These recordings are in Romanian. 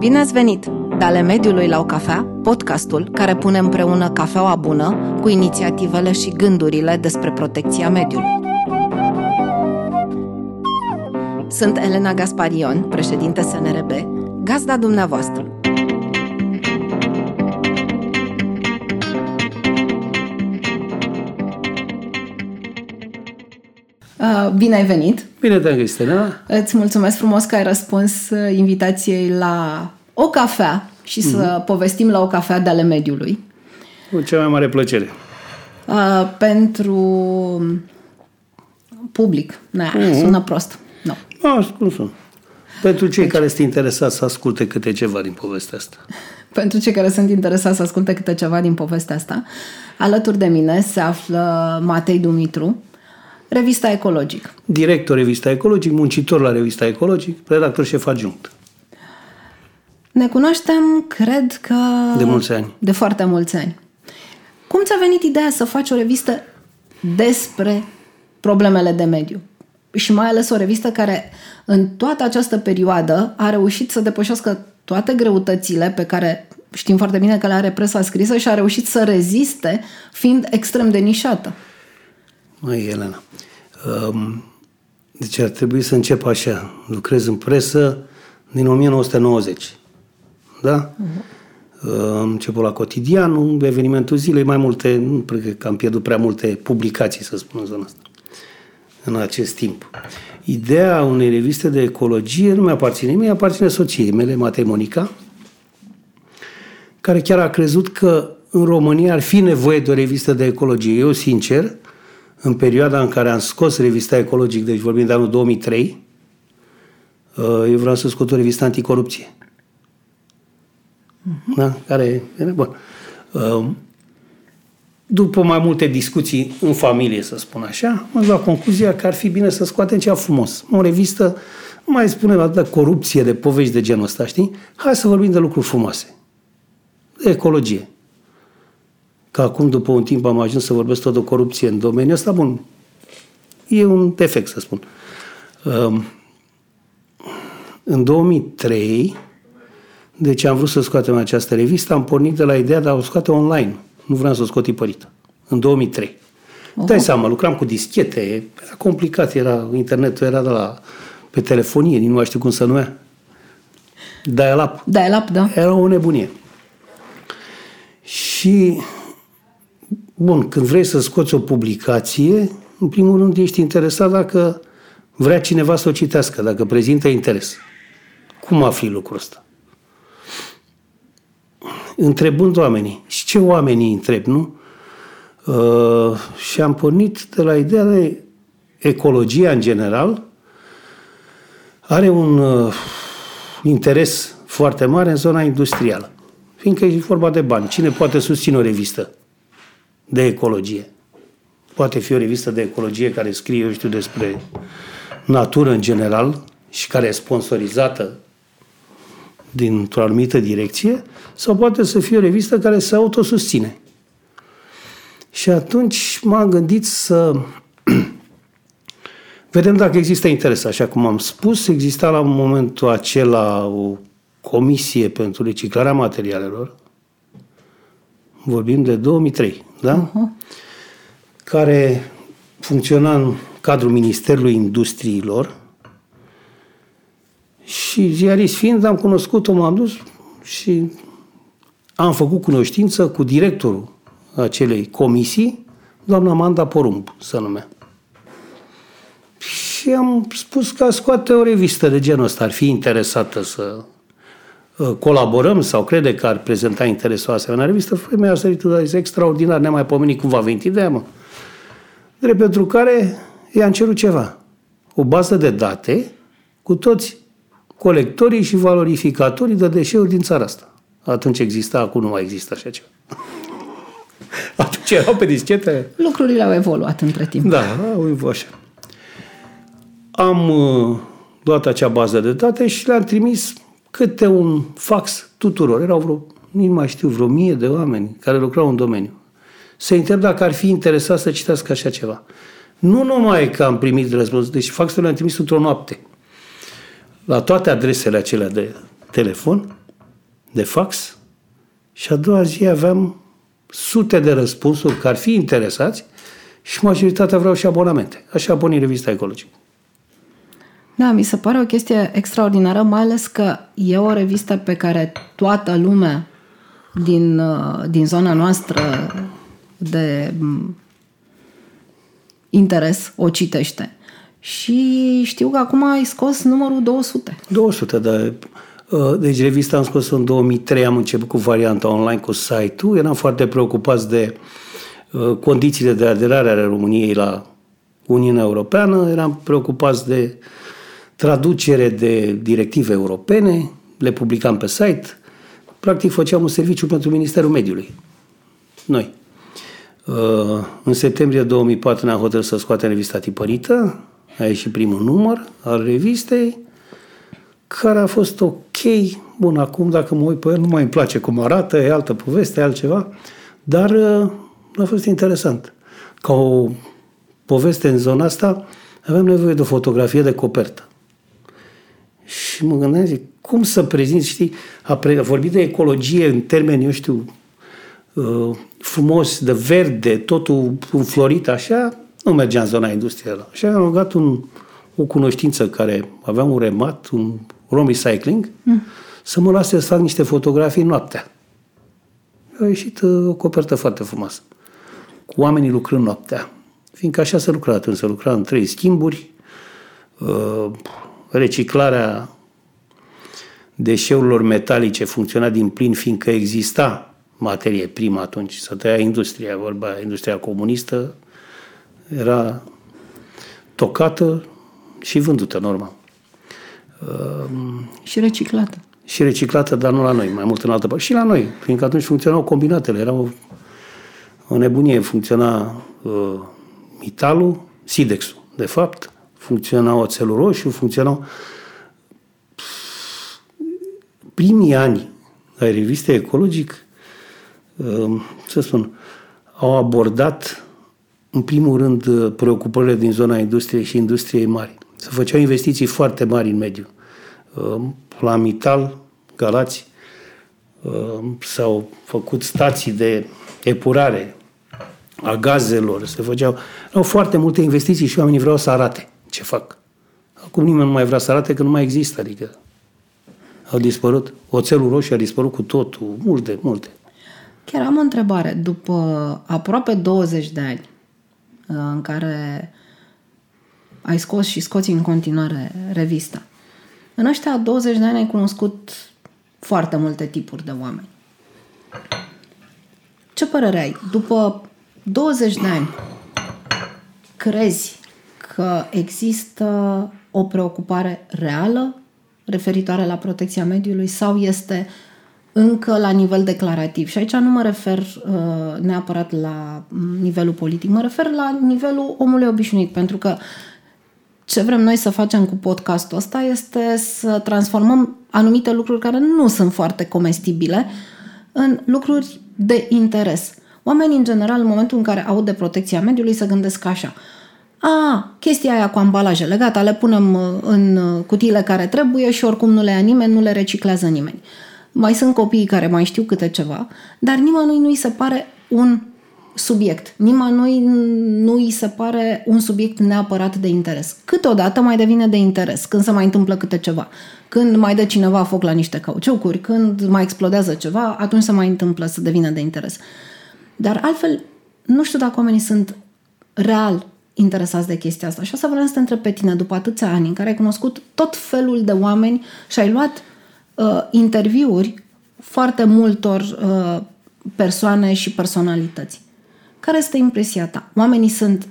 Bine ați venit! Dale mediului la o cafea, podcastul care pune împreună cafeaua bună cu inițiativele și gândurile despre protecția mediului. Sunt Elena Gasparion, președinte SNRB, gazda dumneavoastră. Bine ai venit! Bine te-am găsit, da? Îți mulțumesc frumos că ai răspuns uh, invitației la o cafea și să mm-hmm. povestim la o cafea de ale mediului. Cu cea mai mare plăcere. Uh, pentru public. Na, mm-hmm. sună prost. Nu. No. Ah, cum sună? Pentru cei deci... care sunt interesați să asculte câte ceva din povestea asta. Pentru cei care sunt interesați să asculte câte ceva din povestea asta, alături de mine se află Matei Dumitru, Revista Ecologic. Director Revista Ecologic, muncitor la Revista Ecologic, redactor șef adjunct. Ne cunoaștem, cred că... De mulți ani. De foarte mulți ani. Cum ți-a venit ideea să faci o revistă despre problemele de mediu? Și mai ales o revistă care în toată această perioadă a reușit să depășească toate greutățile pe care știm foarte bine că le are presa scrisă și a reușit să reziste fiind extrem de nișată. Măi, Elena, um, deci ar trebui să încep așa. Lucrez în presă din 1990. Da? Uh-huh. Am început la cotidianul, evenimentul zilei, mai multe, nu cred că am pierdut prea multe publicații, să spun în zona asta, în acest timp. Ideea unei reviste de ecologie nu mi-aparține mie, aparține soției mele, Matei Monica, care chiar a crezut că în România ar fi nevoie de o revistă de ecologie. Eu, sincer, în perioada în care am scos revista Ecologic, deci vorbim de anul 2003, uh, eu vreau să scot o revistă anticorupție. Uh-huh. Da? Care era bun. Uh, după mai multe discuții în familie, să spun așa, am luat concluzia că ar fi bine să scoatem ceva frumos. O revistă, nu mai spunem de corupție, de povești de genul ăsta, știi? Hai să vorbim de lucruri frumoase. De ecologie că acum, după un timp, am ajuns să vorbesc tot de corupție în domeniul ăsta, bun, e un defect, să spun. Um, în 2003, deci am vrut să scoatem această revistă, am pornit de la ideea de a o scoate online. Nu vreau să o scot tipărită. În 2003. Uh-huh. Dai seama, lucram cu dischete, era complicat, era, internetul era de la, pe telefonie, nu mai știu cum să numea. Dial-up. Dial-up, da. Era o nebunie. Și Bun, când vrei să scoți o publicație, în primul rând ești interesat dacă vrea cineva să o citească, dacă prezintă interes. Cum afli lucrul ăsta? Întrebând oamenii. Și ce oamenii întreb, nu? Uh, și am pornit de la ideea de ecologia în general are un uh, interes foarte mare în zona industrială. Fiindcă e vorba de bani. Cine poate susține o revistă? De ecologie. Poate fi o revistă de ecologie care scrie, eu știu, despre natură în general și care e sponsorizată dintr-o anumită direcție, sau poate să fie o revistă care se autosusține. Și atunci m-am gândit să vedem dacă există interes. Așa cum am spus, exista la momentul acela o comisie pentru reciclarea materialelor. Vorbim de 2003 da? Uh-huh. care funcționa în cadrul Ministerului Industriilor și ziarist fiind, am cunoscut-o, m-am dus și am făcut cunoștință cu directorul acelei comisii, doamna Amanda Porumb, să numea. Și am spus că scoate o revistă de genul ăsta, ar fi interesată să Uh, colaborăm sau crede că ar prezenta interesul asemenea revistă, femeia a sărit, este extraordinar, ne-a mai pomenit cum va venit ideea, mă. Drept pentru care i-am cerut ceva. O bază de date cu toți colectorii și valorificatorii de deșeuri din țara asta. Atunci exista, acum nu mai există așa ceva. Atunci erau pe dischete. Lucrurile au evoluat între timp. Da, au evoluat așa. Am uh, luat acea bază de date și le-am trimis câte un fax tuturor. Erau vreo, nu mai știu, vreo mie de oameni care lucrau în domeniu. Să întreb dacă ar fi interesat să citească așa ceva. Nu numai că am primit răspuns, deci faxul le-am trimis într-o noapte. La toate adresele acelea de telefon de fax și a doua zi aveam sute de răspunsuri că ar fi interesați și majoritatea vreau și abonamente. Așa a revista ecologică. Da, mi se pare o chestie extraordinară, mai ales că e o revistă pe care toată lumea din, uh, din zona noastră de mm, interes o citește. Și știu că acum ai scos numărul 200. 200, da. Uh, deci revista am scos în 2003, am început cu varianta online, cu site-ul. Eram foarte preocupați de uh, condițiile de aderare ale României la Uniunea Europeană, eram preocupați de traducere de directive europene, le publicam pe site, practic făceam un serviciu pentru Ministerul Mediului. Noi. Uh, în septembrie 2004 ne-am hotărât să scoatem revista tipărită, a ieșit primul număr al revistei, care a fost ok. Bun, acum dacă mă uit pe el, nu mai îmi place cum arată, e altă poveste, e altceva, dar uh, a fost interesant. Ca o poveste în zona asta, aveam nevoie de o fotografie de copertă. Și mă gândeam, zic, cum să prezint, știi, a, pre- a vorbit de ecologie în termeni, eu știu, uh, frumos, de verde, totul înflorit așa, nu mergea în zona industrială. Și am rugat un, o cunoștință care avea un remat, un rom recycling, mm. să mă lase să fac niște fotografii noaptea. A ieșit uh, o copertă foarte frumoasă. Cu oamenii lucrând noaptea. Fiindcă așa se lucra atunci, se lucra în trei schimburi, uh, reciclarea deșeurilor metalice funcționa din plin, fiindcă exista materie primă atunci, să tăia industria, vorba industria comunistă, era tocată și vândută normal. Și reciclată. Și reciclată, dar nu la noi, mai mult în altă parte. Și la noi, fiindcă atunci funcționau combinatele, era o, o nebunie. Funcționa uh, mitalul, sidexul, de fapt, funcționa oțelul roșu, funcționau primii ani ai revistei ecologic, uh, să spun, au abordat în primul rând preocupările din zona industriei și industriei mari. Se făceau investiții foarte mari în mediu. Uh, la Mital, Galați, uh, s-au făcut stații de epurare a gazelor, se făceau au foarte multe investiții și oamenii vreau să arate ce fac. Acum nimeni nu mai vrea să arate că nu mai există, adică au dispărut. Oțelul roșu a dispărut cu totul, multe, multe. Chiar am o întrebare. După aproape 20 de ani uh, în care ai scos și scoți în continuare revista, în ăștia 20 de ani ai cunoscut foarte multe tipuri de oameni. Ce părere ai? După 20 de ani, crezi că există o preocupare reală referitoare la protecția mediului sau este încă la nivel declarativ. Și aici nu mă refer uh, neapărat la nivelul politic, mă refer la nivelul omului obișnuit, pentru că ce vrem noi să facem cu podcastul ăsta este să transformăm anumite lucruri care nu sunt foarte comestibile în lucruri de interes. Oamenii, în general, în momentul în care aud de protecția mediului, se gândesc așa – a, chestia aia cu ambalajele, gata, le punem uh, în uh, cutiile care trebuie și oricum nu le ia nimeni, nu le reciclează nimeni. Mai sunt copiii care mai știu câte ceva, dar nimănui nu îi se pare un subiect. Nimănui nu îi se pare un subiect neapărat de interes. Câteodată mai devine de interes, când se mai întâmplă câte ceva. Când mai dă cineva foc la niște cauciucuri, când mai explodează ceva, atunci se mai întâmplă să devină de interes. Dar altfel, nu știu dacă oamenii sunt real interesați de chestia asta. Și o să vreau să te întreb pe tine, după atâția ani în care ai cunoscut tot felul de oameni și ai luat uh, interviuri foarte multor uh, persoane și personalități. Care este impresia ta? Oamenii sunt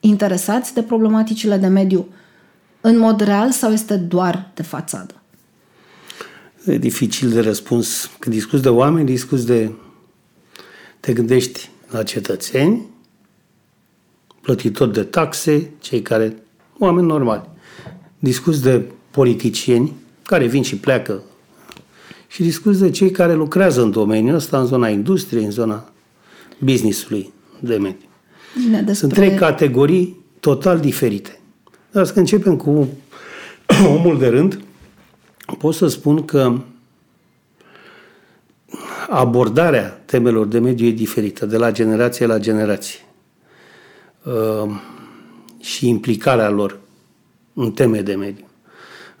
interesați de problematicile de mediu în mod real sau este doar de fațadă? E dificil de răspuns. Când discuți de oameni, discuți de... te gândești la cetățeni, plătitori de taxe, cei care, oameni normali. Discuți de politicieni care vin și pleacă și discuți de cei care lucrează în domeniul ăsta, în zona industriei, în zona businessului de mediu. Bine, despre... Sunt trei categorii total diferite. Dar să începem cu omul de rând, pot să spun că abordarea temelor de mediu e diferită de la generație la generație. Uh, și implicarea lor în teme de mediu.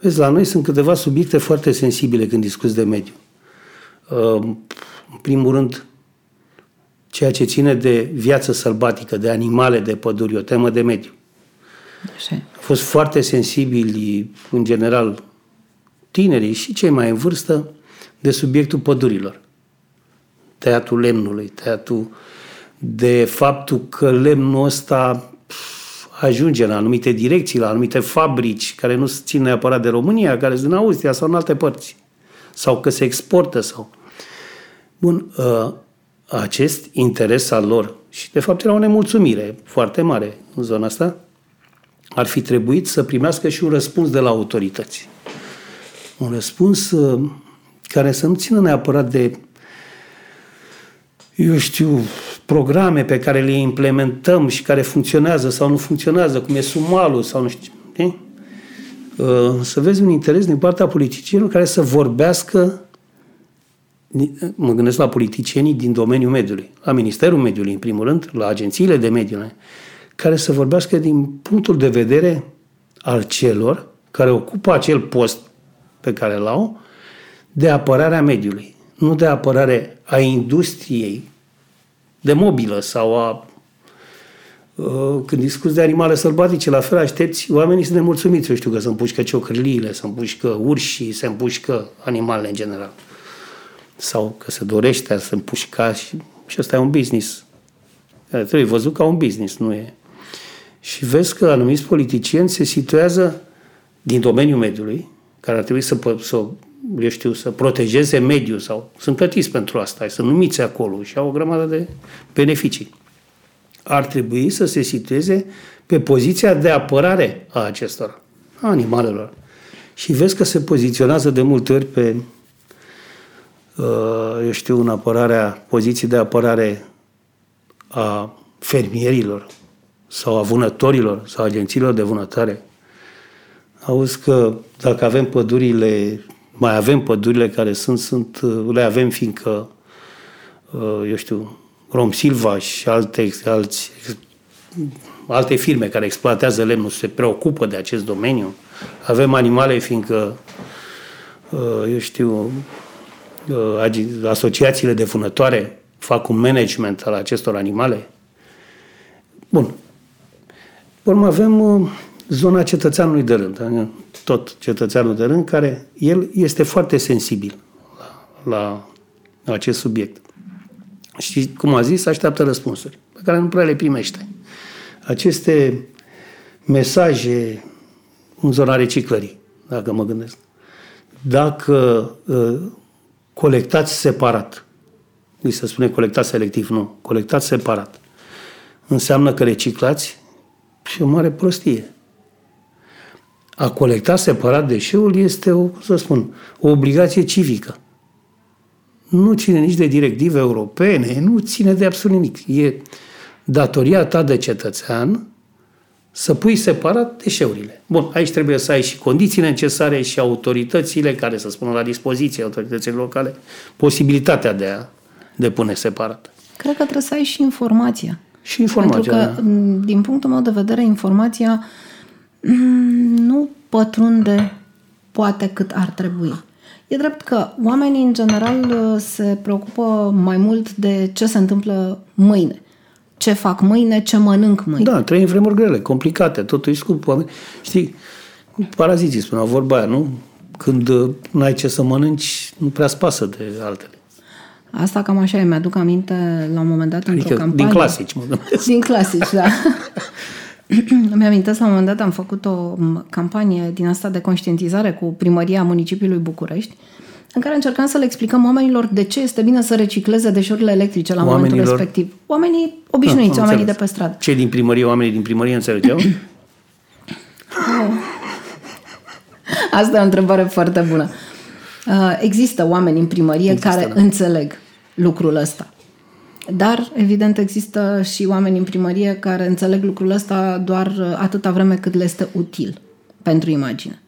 Vezi, la noi sunt câteva subiecte foarte sensibile când discuți de mediu. Uh, în primul rând, ceea ce ține de viață sălbatică, de animale, de păduri, o temă de mediu. Așa. Au fost foarte sensibili, în general, tinerii și cei mai în vârstă, de subiectul pădurilor. Tăiatul lemnului, tăiatul de faptul că lemnul ăsta ajunge la anumite direcții, la anumite fabrici care nu se țin neapărat de România, care sunt în Austria sau în alte părți. Sau că se exportă sau... Bun, uh, acest interes al lor, și de fapt era o nemulțumire foarte mare în zona asta, ar fi trebuit să primească și un răspuns de la autorități. Un răspuns uh, care să nu țină neapărat de, eu știu, programe pe care le implementăm și care funcționează sau nu funcționează, cum e sumalul sau nu știu. E? Uh, să vezi un interes din partea politicienilor care să vorbească mă gândesc la politicienii din domeniul mediului, la Ministerul Mediului, în primul rând, la agențiile de mediu, care să vorbească din punctul de vedere al celor care ocupă acel post pe care îl au, de apărarea mediului, nu de apărare a industriei de mobilă sau a uh, când discuți de animale sălbatice, la fel aștepți, oamenii sunt nemulțumiți. Eu știu că se împușcă ciocârliile, se împușcă urșii, se împușcă animalele în general sau că se dorește a se împușca și, și ăsta e un business. Trebuie văzut ca un business, nu e. Și vezi că anumiți politicieni se situează din domeniul mediului, care ar trebui să, să eu știu, să protejeze mediul sau sunt plătiți pentru asta, sunt numiți acolo și au o grămadă de beneficii. Ar trebui să se situeze pe poziția de apărare a acestor a animalelor. Și vezi că se poziționează de multe ori pe Uh, eu știu, în apărarea, poziții de apărare a fermierilor sau a vânătorilor sau agențiilor de vânătare. Auzi că dacă avem pădurile, mai avem pădurile care sunt, sunt le avem fiindcă, uh, eu știu, Rom Silva și alte, alți, alte firme care exploatează lemnul se preocupă de acest domeniu. Avem animale fiindcă, uh, eu știu, Uh, asociațiile de vânătoare fac un management al acestor animale. Bun. Urmă avem uh, zona cetățeanului de rând, adică tot cetățeanul de rând, care el este foarte sensibil la, la acest subiect. Și, cum a zis, așteaptă răspunsuri, pe care nu prea le primește. Aceste mesaje în zona reciclării, dacă mă gândesc. Dacă uh, colectați separat. Nu se spune colectați selectiv, nu. Colectați separat. Înseamnă că reciclați și o mare prostie. A colecta separat deșeul este, o, să spun, o obligație civică. Nu ține nici de directive europene, nu ține de absolut nimic. E datoria ta de cetățean să pui separat deșeurile. Bun, aici trebuie să ai și condiții necesare și autoritățile care să spună la dispoziție, autoritățile locale, posibilitatea de a depune separat. Cred că trebuie să ai și informația. Și informația, Pentru că, da. din punctul meu de vedere, informația nu pătrunde poate cât ar trebui. E drept că oamenii, în general, se preocupă mai mult de ce se întâmplă mâine ce fac mâine, ce mănânc mâine. Da, trăim vremuri grele, complicate, totul e scump. Oameni. Știi, paraziții spuneau vorba aia, nu? Când uh, nu ai ce să mănânci, nu prea pasă de altele. Asta cam așa e, mi-aduc aminte la un moment dat adică într-o campanie. din clasici, mă gândesc. Din clasici, da. Mi-amintesc la un moment dat am făcut o campanie din asta de conștientizare cu primăria municipiului București în care încercam să le explicăm oamenilor de ce este bine să recicleze deșeurile electrice la Oamenilor... momentul respectiv. Oamenii obișnuiți, da, oamenii înțeles. de pe stradă. Cei din primărie, oamenii din primărie înțelegeau? oh. Asta e o întrebare foarte bună. Uh, există oameni în primărie există, care da. înțeleg lucrul ăsta. Dar, evident, există și oameni în primărie care înțeleg lucrul ăsta doar atâta vreme cât le este util pentru imagine.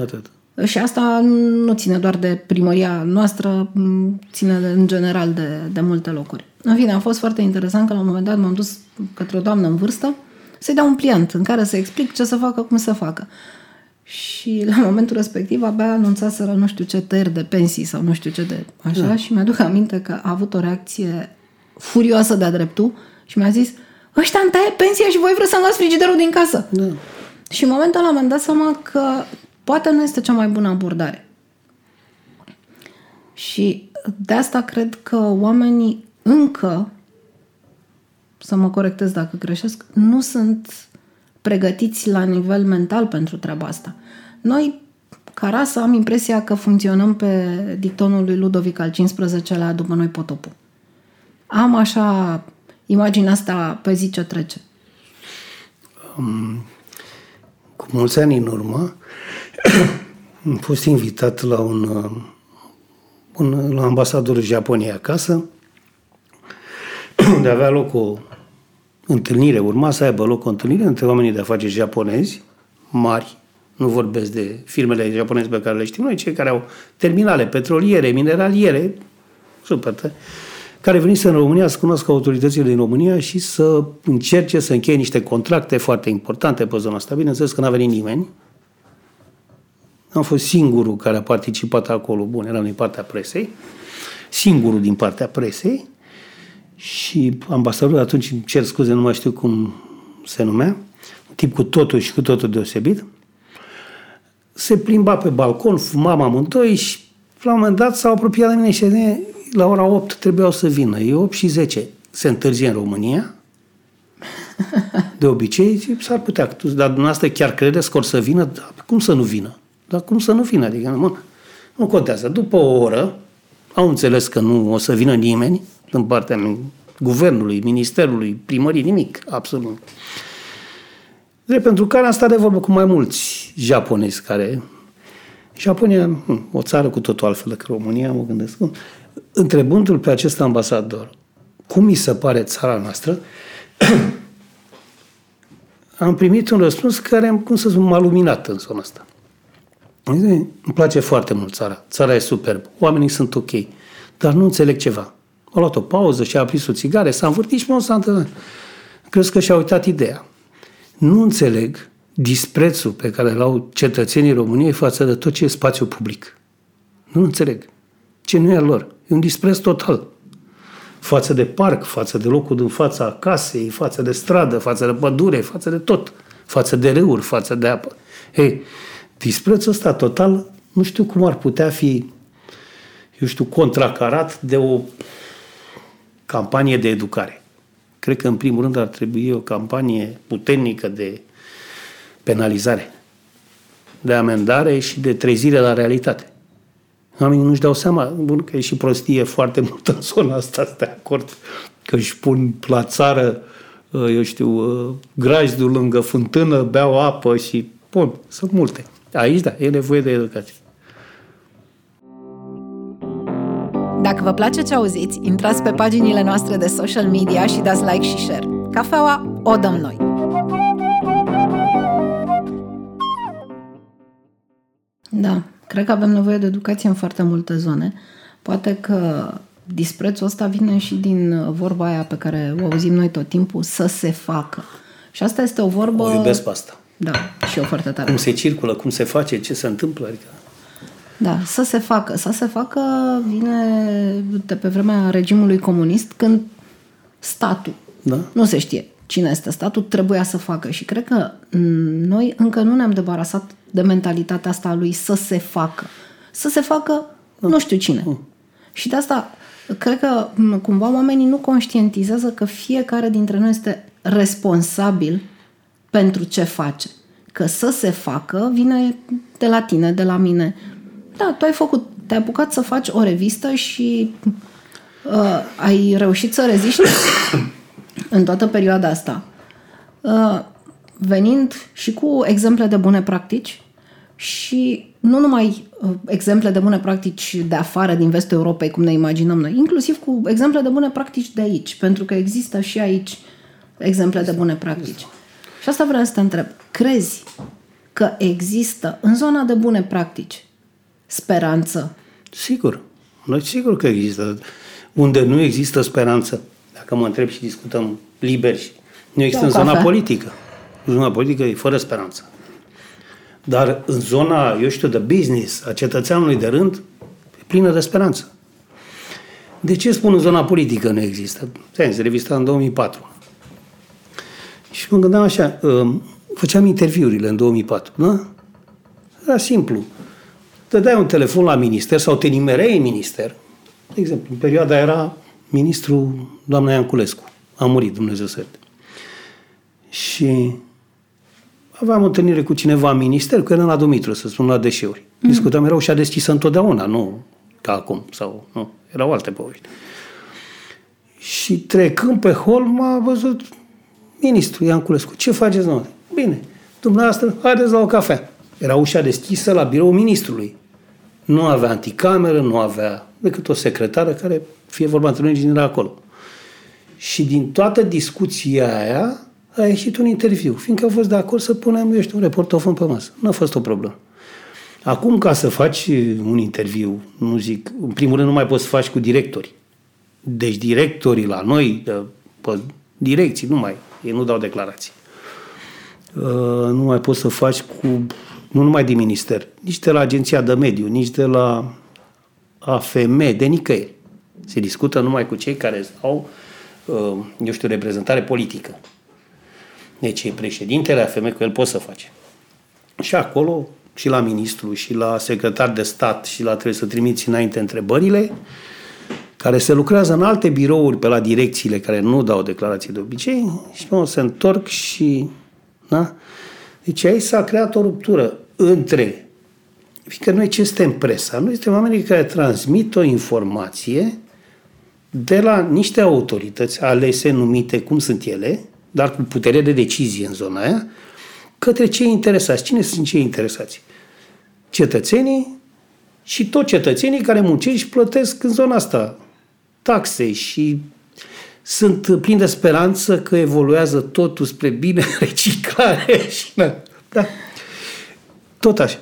Atât. Și asta nu ține doar de primăria noastră, m, ține de, în general de, de multe locuri. În fine, a fost foarte interesant că la un moment dat m-am dus către o doamnă în vârstă să-i dau un pliant în care să explic ce să facă, cum să facă. Și la momentul respectiv abia anunțaseră nu știu ce tăieri de pensii sau nu știu ce de așa Da. și mi-aduc aminte că a avut o reacție furioasă de-a dreptul și mi-a zis ăștia îmi taie pensia și voi vreți să-mi luați frigiderul din casă. Da. Și în momentul ăla mi-am dat seama că poate nu este cea mai bună abordare. Și de asta cred că oamenii încă, să mă corectez dacă greșesc, nu sunt pregătiți la nivel mental pentru treaba asta. Noi, ca rasă, am impresia că funcționăm pe dictonul lui Ludovic al XV-lea după noi potopul. Am așa imaginea asta pe zi ce trece. Cu mulți ani în urmă, am fost invitat la un, uh, un la ambasadorul Japoniei acasă, unde avea loc o întâlnire, urma să aibă loc o întâlnire între oamenii de afaceri japonezi, mari, nu vorbesc de firmele japoneze pe care le știm noi, cei care au terminale petroliere, mineraliere, super, tare, care veniți în România să cunoască autoritățile din România și să încerce să încheie niște contracte foarte importante pe zona asta. Bineînțeles că n-a venit nimeni. Am fost singurul care a participat acolo. Bun, eram din partea presei. Singurul din partea presei. Și ambasadorul atunci, îmi cer scuze, nu mai știu cum se numea, un tip cu totul și cu totul deosebit, se plimba pe balcon, fumam amândoi și la un moment dat s-au apropiat de mine și de la ora 8 trebuiau să vină. E 8 și 10. Se întârzie în România. De obicei, zic, s-ar putea. Dar dumneavoastră chiar credeți că or să vină? Da, cum să nu vină? Dar cum să nu vină? Adică, mă, nu contează. După o oră, au înțeles că nu o să vină nimeni din partea guvernului, ministerului, primării, nimic, absolut. Drept pentru care am stat de vorbă cu mai mulți japonezi care... Japonia, hm, o țară cu totul altfel decât România, mă gândesc. Întrebându-l pe acest ambasador, cum mi se pare țara noastră, am primit un răspuns care, cum să spun, m-a luminat în zona asta. Îmi place foarte mult țara. Țara e superb. Oamenii sunt ok. Dar nu înțeleg ceva. A luat o pauză și a aprins o țigare, s-a învârtit și mă s-a întâlnit. Cred că și-a uitat ideea. Nu înțeleg disprețul pe care îl au cetățenii României față de tot ce e spațiu public. Nu înțeleg. Ce nu e al lor. E un dispreț total. Față de parc, față de locul din fața casei, față de stradă, față de pădure, față de tot. Față de râuri, față de apă. Ei, disprețul ăsta total, nu știu cum ar putea fi, eu știu, contracarat de o campanie de educare. Cred că, în primul rând, ar trebui o campanie puternică de penalizare, de amendare și de trezire la realitate. Oamenii nu-și dau seama, bun, că e și prostie foarte mult în zona asta, sunt de acord, că își pun la țară, eu știu, grajdul lângă fântână, beau apă și, bun, sunt multe. Aici, da, e nevoie de educație. Dacă vă place ce auziți, intrați pe paginile noastre de social media și dați like și share. Cafeaua o dăm noi! Da, cred că avem nevoie de educație în foarte multe zone. Poate că disprețul ăsta vine și din vorba aia pe care o auzim noi tot timpul, să se facă. Și asta este o vorbă... O iubesc pe asta. Da, și eu foarte tare. Cum se circulă, cum se face, ce se întâmplă, adică... Da, să se facă. Să se facă vine de pe vremea regimului comunist, când statul, Da? nu se știe cine este statul, trebuia să facă. Și cred că noi încă nu ne-am debarasat de mentalitatea asta a lui să se facă. Să se facă nu știu cine. Și de asta cred că cumva oamenii nu conștientizează că fiecare dintre noi este responsabil pentru ce face. Că să se facă vine de la tine, de la mine. Da, tu ai făcut, te-ai apucat să faci o revistă și uh, ai reușit să reziști în toată perioada asta. Uh, venind și cu exemple de bune practici și nu numai uh, exemple de bune practici de afară, din vestul Europei, cum ne imaginăm noi, inclusiv cu exemple de bune practici de aici, pentru că există și aici exemple de bune practici. Și asta vreau să te întreb. Crezi că există în zona de bune practici speranță? Sigur. Noi sigur că există. Unde nu există speranță, dacă mă întreb și discutăm liber și nu există Da, în zona cafea. politică. În zona politică e fără speranță. Dar în zona, eu știu, de business, a cetățeanului de rând, e plină de speranță. De ce spun în zona politică nu există? Sens, revista în 2004. Și mă gândeam așa, um, făceam interviurile în 2004, da? Era simplu. Te dai un telefon la minister sau te nimereai în minister. De exemplu, în perioada era ministru doamna Ianculescu. A murit, Dumnezeu să ierte. Și aveam o întâlnire cu cineva în minister, cu Elena Dumitru, să spun, la deșeuri. Mm. Discutam, era ușa deschisă întotdeauna, nu ca acum, sau nu, erau alte povești. Și trecând pe hol, m-a văzut ministru Ianculescu. Ce faceți, domnule? Bine, dumneavoastră, haideți la o cafea. Era ușa deschisă la biroul ministrului. Nu avea anticameră, nu avea decât o secretară care, fie vorba între noi, era acolo. Și din toată discuția aia a ieșit un interviu, fiindcă a fost de acord să punem, eu știu, un reportofon pe masă. Nu a fost o problemă. Acum, ca să faci un interviu, nu zic, în primul rând nu mai poți să faci cu directori. Deci directorii la noi, de, pe direcții, nu mai, ei nu dau declarații. Uh, nu mai poți să faci cu, nu numai din minister, nici de la Agenția de Mediu, nici de la AFM, de nicăieri. Se discută numai cu cei care au, uh, eu știu, reprezentare politică. Deci e președintele AFM, cu el poți să faci. Și acolo, și la ministru, și la secretar de stat, și la trebuie să trimiți înainte întrebările, care se lucrează în alte birouri pe la direcțiile care nu dau declarații de obicei și nu se întorc și... Da? Deci aici s-a creat o ruptură între... Fiindcă noi ce suntem presa? Noi suntem oamenii care transmit o informație de la niște autorități alese, numite cum sunt ele, dar cu putere de decizie în zona aia, către cei interesați. Cine sunt cei interesați? Cetățenii și tot cetățenii care muncesc și plătesc în zona asta taxe și sunt plini de speranță că evoluează totul spre bine, reciclare și... Da. da. Tot așa.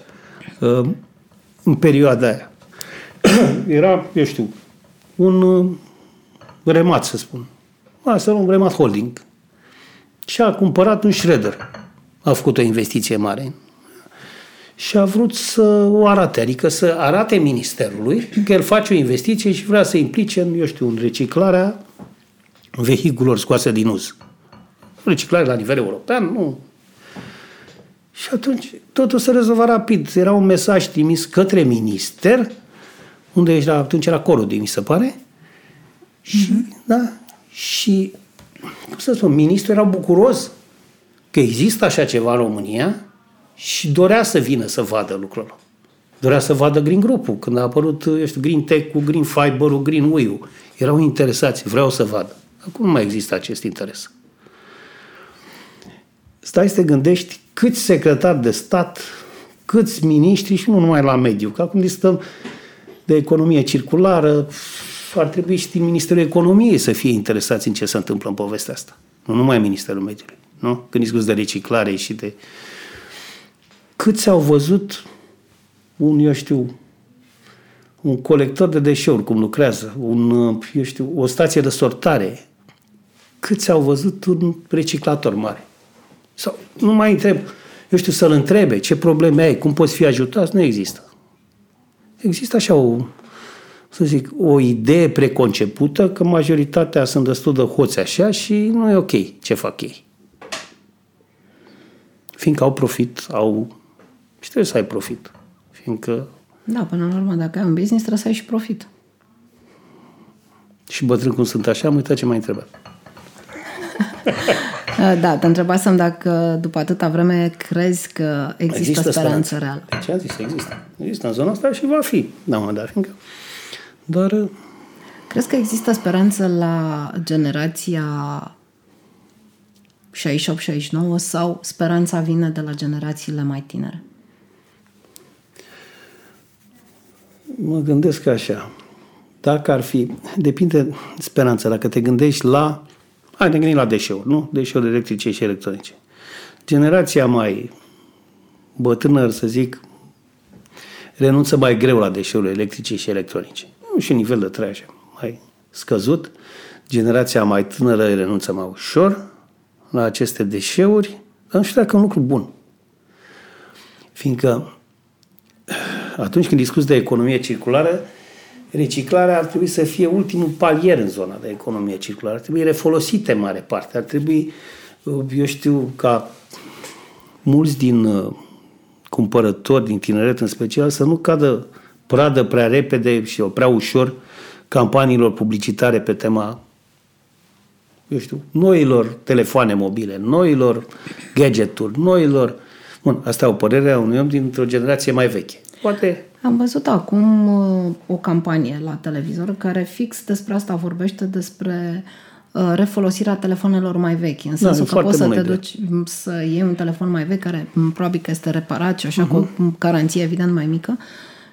În perioada aia. Era, eu știu, un uh, remat, să spun. Asta era un remat holding. Și a cumpărat un shredder. A făcut o investiție mare. Și a vrut să o arate, adică să arate ministerului că el face o investiție și vrea să implice în, eu știu, în reciclarea vehiculor scoase din uz. Reciclare la nivel european, nu. Și atunci totul se rezolva rapid. Era un mesaj trimis către minister, unde era, atunci era Corudi, mi se pare. Și, da, și, cum să spun, ministrul era bucuros că există așa ceva în România și dorea să vină să vadă lucrul ăla. Dorea să vadă Green Group-ul, când a apărut, eu știu, Green Tech cu Green Fiber-ul, Green Wii-ul. Erau interesați, vreau să vadă. Acum nu mai există acest interes. Stai să te gândești câți secretari de stat, câți miniștri și nu numai la mediu, că acum discutăm de economie circulară, ar trebui și din Ministerul Economiei să fie interesați în ce se întâmplă în povestea asta. Nu numai Ministerul Mediului. Nu? Când discuți de reciclare și de... Câți au văzut un, eu știu, un colector de deșeuri, cum lucrează, un, eu știu, o stație de sortare. Câți au văzut un reciclator mare? Sau nu mai întreb, eu știu, să-l întrebe ce probleme ai, cum poți fi ajutat, nu există. Există așa o, să zic, o idee preconcepută că majoritatea sunt destul de hoți așa și nu e ok ce fac ei. Fiindcă au profit, au... și trebuie să ai profit. Fiindcă Da, până la urmă, dacă ai un business, trebuie să ai și profit. și bătrân cum sunt așa, am uitat ce m-ai întrebat. Da, te întrebasem dacă după atâta vreme crezi că există, există speranță, reală. Deci am zis, există. Există în zona asta și va fi. Da, mă, dar fiindcă... Dar Crezi că există speranță la generația 68-69 sau speranța vine de la generațiile mai tinere? mă gândesc așa. Dacă ar fi... Depinde speranța. Dacă te gândești la... Hai, ne gândim la deșeuri, nu? Deșeuri electrice și electronice. Generația mai bătrână, să zic, renunță mai greu la deșeuri electrice și electronice. Nu și nivel de trai așa, mai scăzut. Generația mai tânără renunță mai ușor la aceste deșeuri, dar nu știu dacă e un lucru bun. Fiindcă atunci când discuți de economie circulară, reciclarea ar trebui să fie ultimul palier în zona de economie circulară. Ar trebui refolosite în mare parte. Ar trebui, eu știu, ca mulți din uh, cumpărători, din tineret în special, să nu cadă pradă prea repede și prea ușor campaniilor publicitare pe tema eu știu, noilor telefoane mobile, noilor gadgeturi, noilor... Bun, asta e o părere a unui om dintr-o generație mai veche. Poate am văzut acum uh, o campanie la televizor care fix despre asta vorbește, despre uh, refolosirea telefonelor mai vechi. În da, sensul da, că poți să te idee. duci să iei un telefon mai vechi care probabil că este reparat și așa uh-huh. cu o mhm. garanție evident mai mică.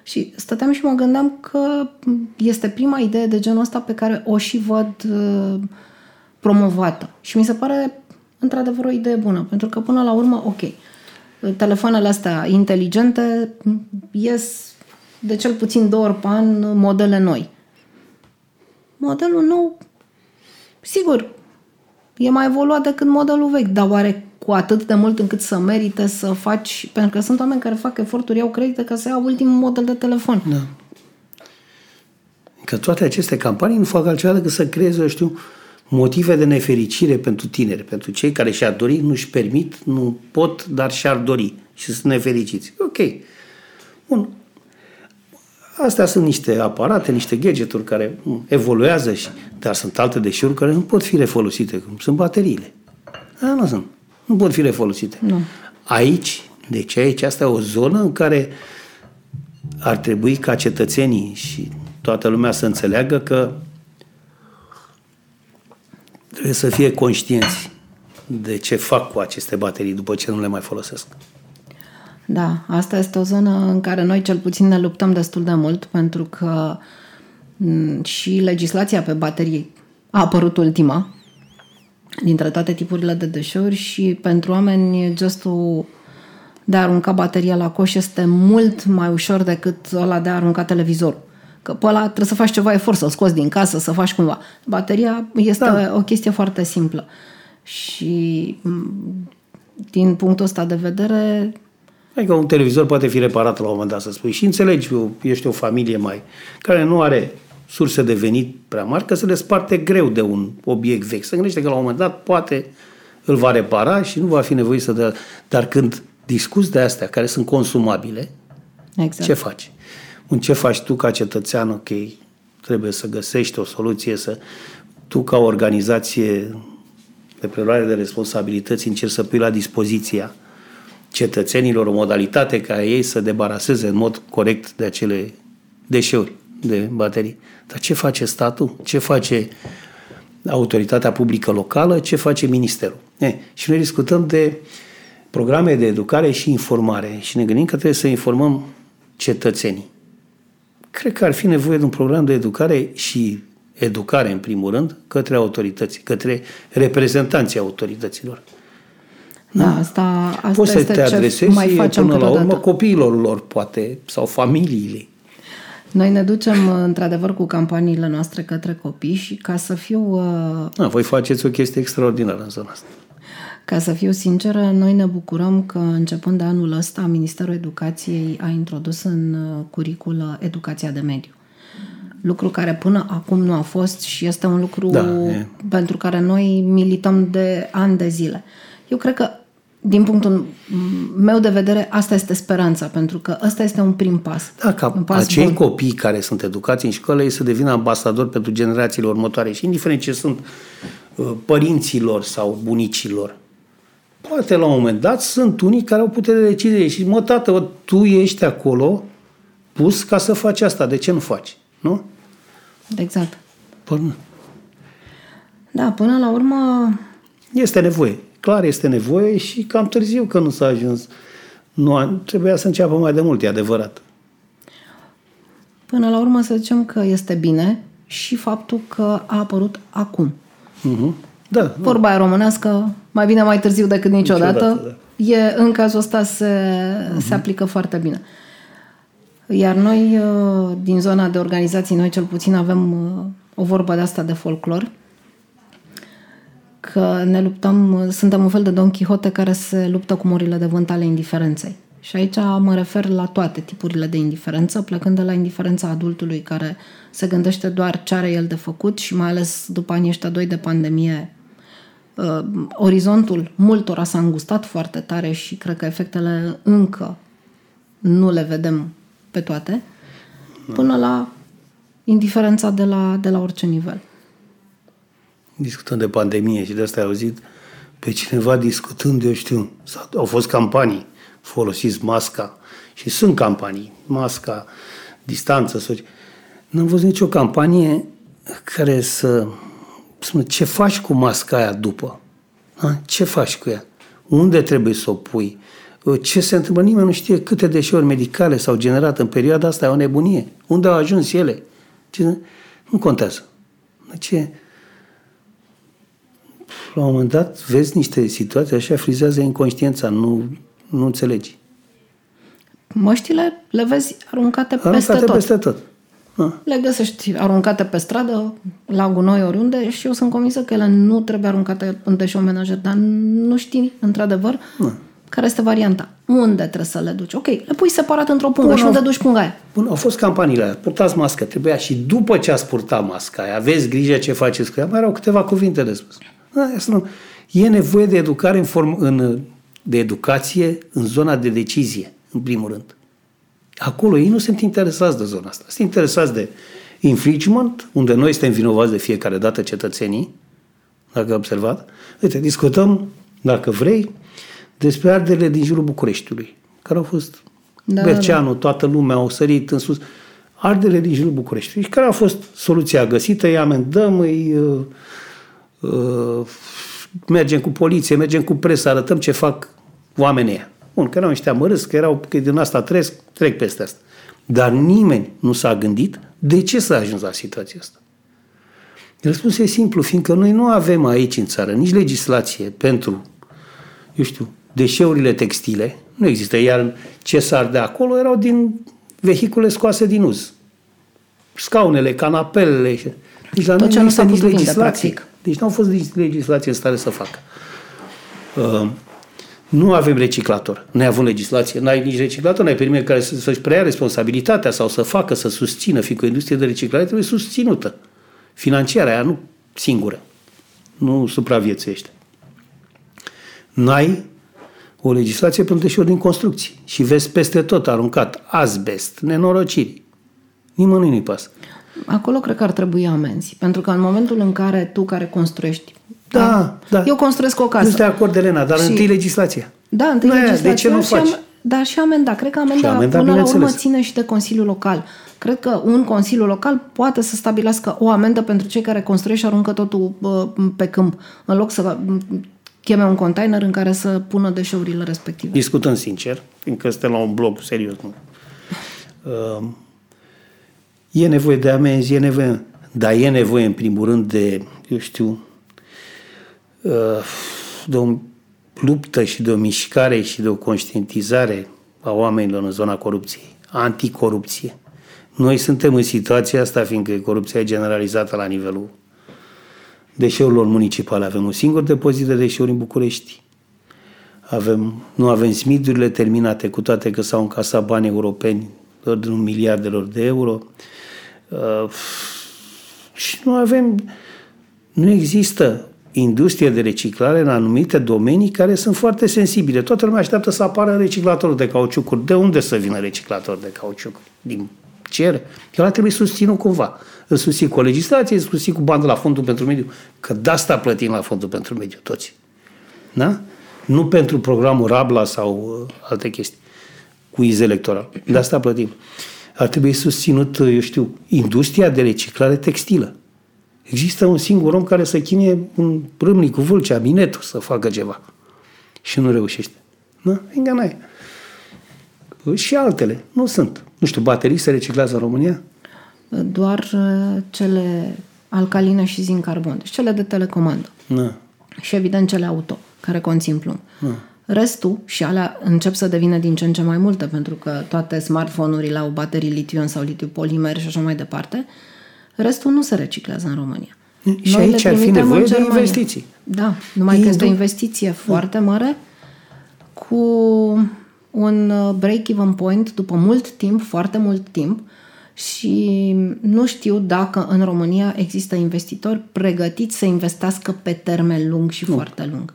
Și stăteam și mă gândeam că este prima idee de genul ăsta pe care o și văd uh, promovată. Și mi se pare într-adevăr o idee bună, pentru că până la urmă, ok, telefoanele astea inteligente ies de cel puțin două ori pe an modele noi. Modelul nou, sigur, e mai evoluat decât modelul vechi, dar oare cu atât de mult încât să merite să faci, pentru că sunt oameni care fac eforturi, iau credite ca să iau ultimul model de telefon. Da. Că toate aceste campanii nu fac altceva decât să creeze, eu știu, motive de nefericire pentru tineri, pentru cei care și-ar dori, nu-și permit, nu pot, dar și-ar dori și sunt nefericiți. Ok. Bun. Astea sunt niște aparate, niște gadgeturi care evoluează, și, dar sunt alte deșeuri care nu pot fi refolosite, cum sunt bateriile. Aia nu sunt. Nu pot fi refolosite. Nu. Aici, deci aici, asta e o zonă în care ar trebui ca cetățenii și toată lumea să înțeleagă că trebuie să fie conștienți de ce fac cu aceste baterii după ce nu le mai folosesc. Da, asta este o zonă în care noi cel puțin ne luptăm destul de mult pentru că și legislația pe baterii a apărut ultima dintre toate tipurile de deșeuri și pentru oameni gestul de a arunca bateria la coș este mult mai ușor decât ăla de a arunca televizorul. Că pe ăla trebuie să faci ceva efort, să-l scoți din casă, să faci cumva. Bateria este da. o chestie foarte simplă. Și din punctul ăsta de vedere... Adică un televizor poate fi reparat la un moment dat, să spui. Și înțelegi, ești o familie mai... care nu are surse de venit prea mari, că se le sparte greu de un obiect vechi. Se gândește că la un moment dat poate îl va repara și nu va fi nevoie să dea... Dar când discuți de astea, care sunt consumabile, exact. ce faci? în ce faci tu ca cetățean, ok, trebuie să găsești o soluție, să tu ca organizație de preluare de responsabilități încerci să pui la dispoziția cetățenilor o modalitate ca ei să debaraseze în mod corect de acele deșeuri de baterii. Dar ce face statul? Ce face autoritatea publică locală? Ce face ministerul? E, și noi discutăm de programe de educare și informare și ne gândim că trebuie să informăm cetățenii cred că ar fi nevoie de un program de educare și educare, în primul rând, către autorități, către reprezentanții autorităților. Da, da asta, asta Poți să te adresezi mai facem până la urmă copiilor lor, poate, sau familiile. Noi ne ducem, într-adevăr, cu campaniile noastre către copii și ca să fiu... Uh... Da, voi faceți o chestie extraordinară în zona asta. Ca să fiu sinceră, noi ne bucurăm că începând de anul ăsta Ministerul Educației a introdus în uh, curiculă educația de mediu. Lucru care până acum nu a fost și este un lucru da, pentru care noi milităm de ani de zile. Eu cred că din punctul meu de vedere, asta este speranța, pentru că ăsta este un prim pas. Da, ca un pas acei bun. copii care sunt educați în școală, ei să devină ambasadori pentru generațiile următoare și indiferent ce sunt uh, părinților sau bunicilor. Poate la un moment dat sunt unii care au putere de decizie și mă, tată, tu ești acolo pus ca să faci asta, de ce nu faci? Nu? Exact. Până. Da, până la urmă... Este nevoie. Clar este nevoie și cam târziu că nu s-a ajuns. Nu, trebuia să înceapă mai de mult, e adevărat. Până la urmă să zicem că este bine și faptul că a apărut acum. Uh-huh. Da, Vorba aia românească, mai bine mai târziu decât niciodată. niciodată e, în cazul ăsta se, uh-huh. se aplică foarte bine. Iar noi, uh, din zona de organizații, noi cel puțin avem uh, o vorbă de asta de folclor, că ne luptăm, suntem un fel de Don Quixote care se luptă cu morile de vânt ale indiferenței. Și aici mă refer la toate tipurile de indiferență, plecând de la indiferența adultului care se gândește doar ce are el de făcut și mai ales după anii ăștia doi de pandemie, uh, orizontul multora s-a îngustat foarte tare și cred că efectele încă nu le vedem pe toate, până la indiferența de la, de la orice nivel. Discutând de pandemie și de asta ai auzit pe cineva discutând, eu știu, au fost campanii, folosiți masca și sunt campanii, masca, distanță, soci. Nu am văzut nicio campanie care să spună ce faci cu masca aia după. A? Ce faci cu ea? Unde trebuie să o pui? Ce se întâmplă? Nimeni nu știe câte deșeuri medicale s-au generat în perioada asta, e o nebunie. Unde au ajuns ele? Ce... Nu contează. Ce... La un moment dat vezi niște situații așa, frizează inconștiența, nu, nu înțelegi. Măștile le vezi aruncate, aruncate peste tot. peste tot. Ah. Le găsești aruncate pe stradă, la gunoi, oriunde și eu sunt convinsă că ele nu trebuie aruncate în deșeu menajer, dar nu știi, într-adevăr, ah. care este varianta. Unde trebuie să le duci? Ok, le pui separat într-o pungă Bun, și unde duci punga aia? Bun, au fost campaniile aia. Purtați mască. Trebuia și după ce ați purtat masca aia, aveți grijă ce faceți cu ea, mai erau câteva cuvinte de spus. Da, E nevoie de educare în, form, în de educație în zona de decizie, în primul rând. Acolo ei nu sunt interesați de zona asta. Sunt interesați de infringement, unde noi suntem vinovați de fiecare dată cetățenii, dacă ai observat. Uite, discutăm, dacă vrei, despre arderile din jurul Bucureștiului, care au fost da, Berceanu, da, da. toată lumea au sărit în sus. Ardele din jurul Bucureștiului. Și care a fost soluția găsită? Îi amendăm, îi uh, uh, mergem cu poliție, mergem cu presă, arătăm ce fac oamenii ăia. Bun, că erau niște amărâți, că erau, că din asta trec, trec peste asta. Dar nimeni nu s-a gândit de ce s-a ajuns la situația asta. Răspunsul e simplu, fiindcă noi nu avem aici în țară nici legislație pentru, eu știu, deșeurile textile, nu există, iar ce s-ar de acolo erau din vehicule scoase din uz. Scaunele, canapelele. Deci la Tot noi nu există nici legislație. Deci nu au fost nici legislație în stare să facă. Uh, nu avem reciclator. Noi avem legislație, n-ai nici reciclator, n-ai pe nimeni care să, să-și preia responsabilitatea sau să facă, să susțină, fiindcă o industrie de reciclare trebuie susținută. Financiară, aia nu singură. Nu supraviețuiește. N-ai o legislație pentru deșeuri din construcții și vezi peste tot aruncat asbest, nenorociri. Nimănui nu-i pasă. Acolo cred că ar trebui amenzi, pentru că în momentul în care tu care construiești da, da, da. Eu construiesc o casă. Nu de acord, Elena, dar și... întâi legislația. Da, întâi Aia, legislația. De ce nu faci? Am, dar și amenda. Cred că amenda, amenda până la urmă ține și de Consiliul Local. Cred că un Consiliu Local poate să stabilească o amendă pentru cei care construiesc și aruncă totul pe câmp, în loc să cheme un container în care să pună deșeurile respective. Discutând sincer, fiindcă suntem la un blog serios, nu? Uh, e nevoie de amenzi, e nevoie, dar e nevoie în primul rând de, eu știu, de o luptă și de o mișcare și de o conștientizare a oamenilor în zona corupției, anticorupție. Noi suntem în situația asta, fiindcă corupția e generalizată la nivelul deșeurilor municipale. Avem un singur depozit de deșeuri în București. Avem, nu avem smidurile terminate, cu toate că s-au încasat bani europeni de un miliardelor de euro. Uh, și nu avem, nu există industrie de reciclare în anumite domenii care sunt foarte sensibile. Toată lumea așteaptă să apară reciclatorul de cauciucuri. De unde să vină reciclatorul de cauciucuri? Din cer? El trebuie susținut cumva. Îl susțin cu o legislație, îl susțin cu bandă la fondul pentru mediu. Că de asta plătim la fondul pentru mediu toți. Da? Nu pentru programul Rabla sau uh, alte chestii cu iz electoral. De asta plătim. Ar trebui susținut, eu știu, industria de reciclare textilă. Există un singur om care să chinie un râmnic cu vâlcea, minetul, să facă ceva. Și nu reușește. Da? Fiindcă n-ai. Și altele. Nu sunt. Nu știu, baterii se reciclează în România? Doar uh, cele alcaline și zinc carbon. Deci cele de telecomandă. Da. Și evident cele auto, care conțin plumb. Da. Restul, și alea încep să devină din ce în ce mai multe, pentru că toate smartphone-urile au baterii litiu sau litiu polimer și așa mai departe, restul nu se reciclează în România. Și Noi aici ar fi nevoie de investiții. Da, numai că este o investiție foarte mare cu un uh, break-even point după mult timp, foarte mult timp și nu știu dacă în România există investitori pregătiți să investească pe termen lung și nu. foarte lung.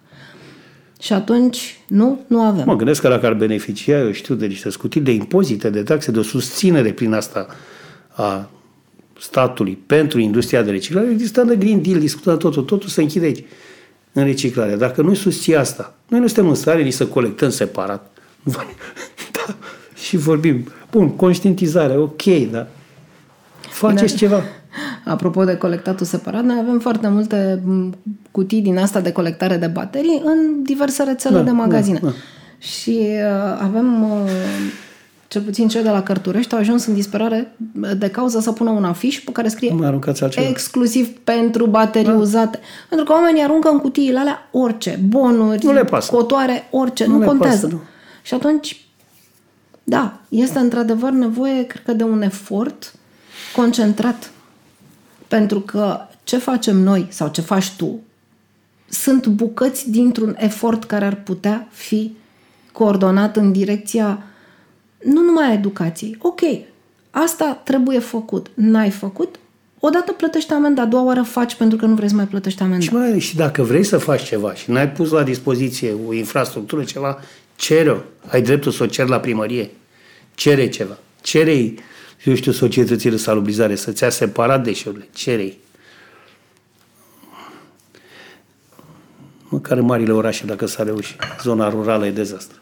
Și atunci, nu, nu avem. Mă gândesc că dacă ar beneficia, eu știu, de niște scutiri de impozite, de taxe, de o susținere prin asta a statului pentru industria de reciclare, există de Green Deal, discutăm totul, totul se închide aici, în reciclare. Dacă noi susții asta, noi nu suntem în stare nici să colectăm separat. da. Și vorbim, bun, conștientizare, ok, da. Faceți da. ceva. Apropo de colectatul separat, noi avem foarte multe cutii din asta de colectare de baterii în diverse rețele da, de magazine. Da, da. Și uh, avem, uh, cel puțin cei de la Cărturești, au ajuns în disperare de cauza să pună un afiș pe care scrie exclusiv pentru baterii da. uzate. Pentru că oamenii aruncă în cutiile alea orice, bonuri, nu le pasă. cotoare, orice, nu, nu contează. Pasă, nu. Și atunci, da, este într-adevăr nevoie, cred că, de un efort concentrat pentru că ce facem noi sau ce faci tu sunt bucăți dintr-un efort care ar putea fi coordonat în direcția nu numai a educației. Ok, asta trebuie făcut. N-ai făcut? Odată plătești amenda, a doua oară faci pentru că nu vrei să mai plătești amenda. Și, mai, și dacă vrei să faci ceva și n-ai pus la dispoziție o infrastructură, ceva, cere-o. Ai dreptul să o ceri la primărie. Cere ceva. Cere-i eu știu, societății de salubrizare, să-ți ia separat deșeurile, cerei. Măcar în marile orașe, dacă s-a reușit. Zona rurală e dezastru.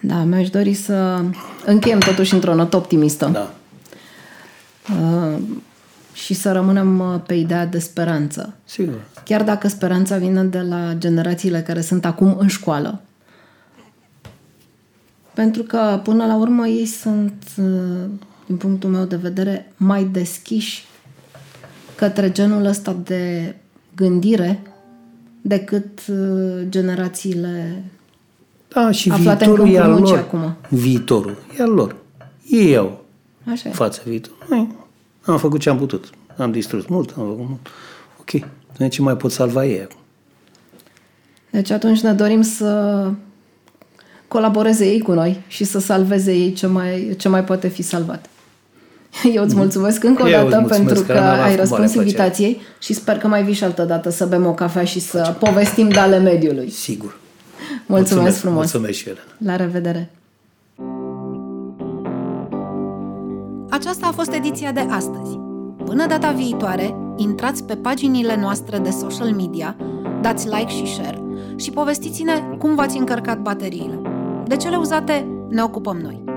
Da, mi-aș dori să încheiem totuși într-o notă optimistă. Da. Uh, și să rămânem uh, pe ideea de speranță. Sigur. Chiar dacă speranța vine de la generațiile care sunt acum în școală, pentru că, până la urmă, ei sunt, uh, din punctul meu de vedere, mai deschiși către genul ăsta de gândire decât uh, generațiile da, și aflate viitorul în e al lor. acum. Viitorul e al lor. Ei au Așa față viitor. Noi am făcut ce am putut. Am distrus mult, am făcut mult. Ok. De ce mai pot salva ei acum? Deci atunci ne dorim să colaboreze ei cu noi și să salveze ei ce mai, ce mai poate fi salvat. Eu îți mulțumesc încă o dată pentru că, că ai răspuns invitației și sper că mai vii și altă dată să bem o cafea și să Facem. povestim de ale mediului. Sigur. Mulțumesc, mulțumesc frumos. Mulțumesc și Elena. La revedere. Aceasta a fost ediția de astăzi. Până data viitoare, intrați pe paginile noastre de social media, dați like și share și povestiți-ne cum v-ați încărcat bateriile. De cele uzate ne ocupăm noi.